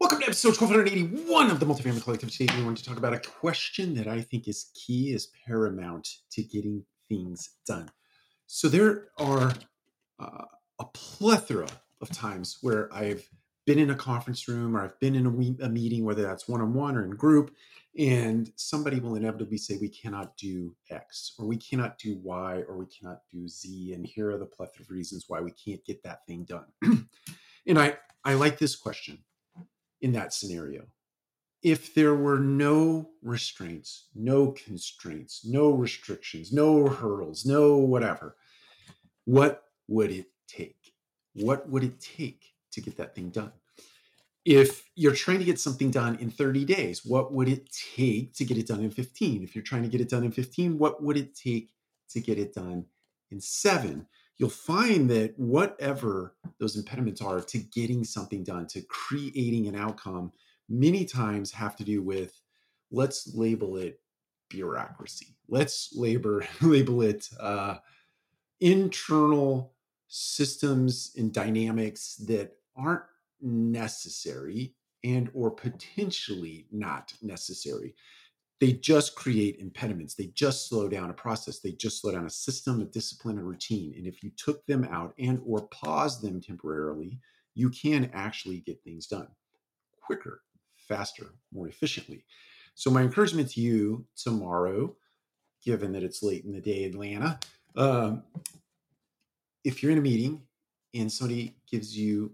Welcome to episode 1281 of the Multifamily Collective. Today, we want to talk about a question that I think is key, is paramount to getting things done. So, there are uh, a plethora of times where I've been in a conference room or I've been in a, we- a meeting, whether that's one on one or in group, and somebody will inevitably say, We cannot do X, or we cannot do Y, or we cannot do Z. And here are the plethora of reasons why we can't get that thing done. and I, I like this question in that scenario. If there were no restraints, no constraints, no restrictions, no hurdles, no whatever, what would it take? What would it take to get that thing done? If you're trying to get something done in 30 days, what would it take to get it done in 15? If you're trying to get it done in 15, what would it take to get it done in seven? You'll find that whatever those impediments are to getting something done, to creating an outcome, many times have to do with let's label it bureaucracy. Let's labor, label it uh, internal systems and dynamics that aren't necessary and or potentially not necessary they just create impediments. They just slow down a process. They just slow down a system a discipline a routine. And if you took them out and or pause them temporarily you can actually get things done quicker faster more efficiently. So my encouragement to you tomorrow given that it's late in the day atlanta um, if you're in a meeting and somebody gives you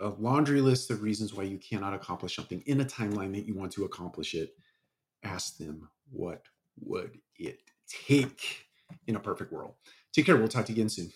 a laundry list of reasons why you cannot accomplish something in a timeline that you want to accomplish it ask them what would it take in a perfect world. Take care we'll talk to you again soon